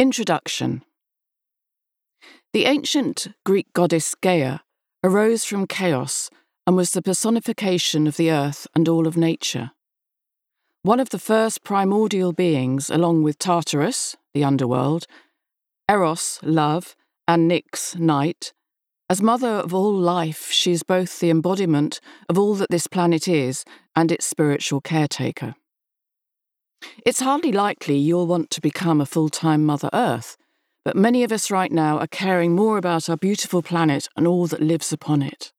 Introduction The ancient Greek goddess Gaia arose from chaos and was the personification of the earth and all of nature. One of the first primordial beings, along with Tartarus, the underworld, Eros, love, and Nyx, night, as mother of all life, she is both the embodiment of all that this planet is and its spiritual caretaker. It's hardly likely you'll want to become a full time Mother Earth, but many of us right now are caring more about our beautiful planet and all that lives upon it.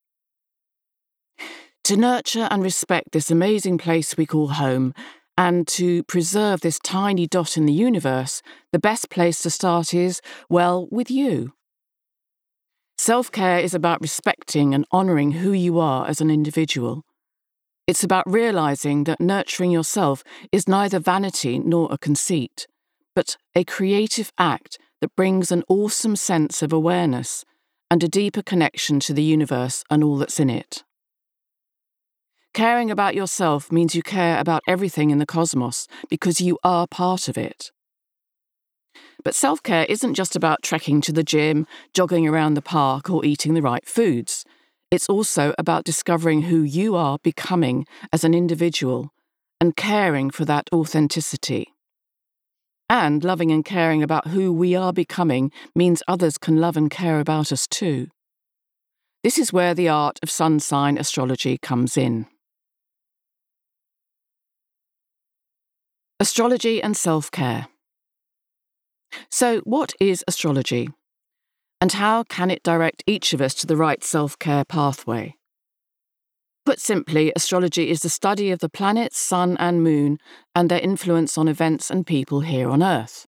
To nurture and respect this amazing place we call home, and to preserve this tiny dot in the universe, the best place to start is, well, with you. Self care is about respecting and honouring who you are as an individual. It's about realizing that nurturing yourself is neither vanity nor a conceit, but a creative act that brings an awesome sense of awareness and a deeper connection to the universe and all that's in it. Caring about yourself means you care about everything in the cosmos because you are part of it. But self care isn't just about trekking to the gym, jogging around the park, or eating the right foods. It's also about discovering who you are becoming as an individual and caring for that authenticity. And loving and caring about who we are becoming means others can love and care about us too. This is where the art of sun sign astrology comes in. Astrology and self care. So, what is astrology? And how can it direct each of us to the right self care pathway? Put simply, astrology is the study of the planets, sun, and moon and their influence on events and people here on Earth.